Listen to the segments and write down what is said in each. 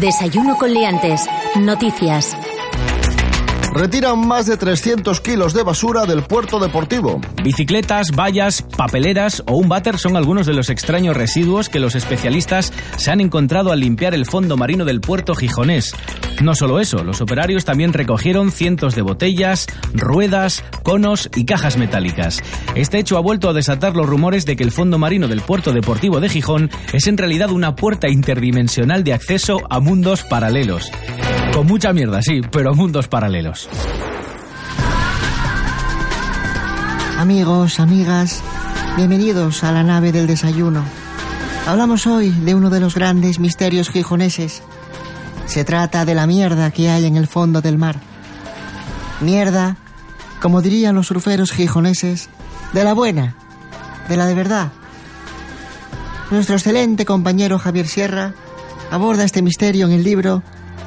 Desayuno con liantes. Noticias. Retiran más de 300 kilos de basura del puerto deportivo. Bicicletas, vallas, papeleras o un váter son algunos de los extraños residuos que los especialistas se han encontrado al limpiar el fondo marino del puerto gijonés. No solo eso, los operarios también recogieron cientos de botellas, ruedas, conos y cajas metálicas. Este hecho ha vuelto a desatar los rumores de que el fondo marino del puerto deportivo de Gijón es en realidad una puerta interdimensional de acceso a mundos paralelos. Con mucha mierda, sí, pero mundos paralelos. Amigos, amigas, bienvenidos a la nave del desayuno. Hablamos hoy de uno de los grandes misterios gijoneses. Se trata de la mierda que hay en el fondo del mar. Mierda, como dirían los surferos gijoneses, de la buena, de la de verdad. Nuestro excelente compañero Javier Sierra aborda este misterio en el libro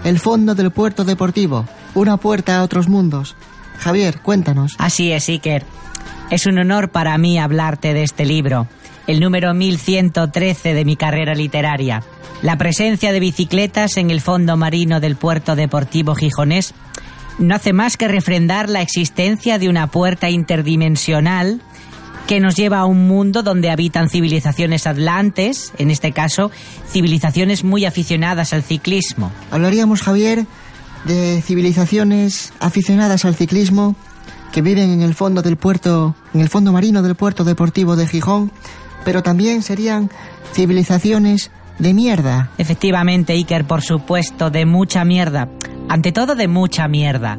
El fondo del puerto deportivo, una puerta a otros mundos. Javier, cuéntanos. Así es, Iker. Es un honor para mí hablarte de este libro, el número 1113 de mi carrera literaria. La presencia de bicicletas en el fondo marino del puerto deportivo gijonés no hace más que refrendar la existencia de una puerta interdimensional que nos lleva a un mundo donde habitan civilizaciones atlantes, en este caso, civilizaciones muy aficionadas al ciclismo. Hablaríamos, Javier, de civilizaciones aficionadas al ciclismo que viven en el fondo del puerto, en el fondo marino del puerto deportivo de Gijón, pero también serían civilizaciones de mierda. Efectivamente, Iker, por supuesto, de mucha mierda. Ante todo, de mucha mierda.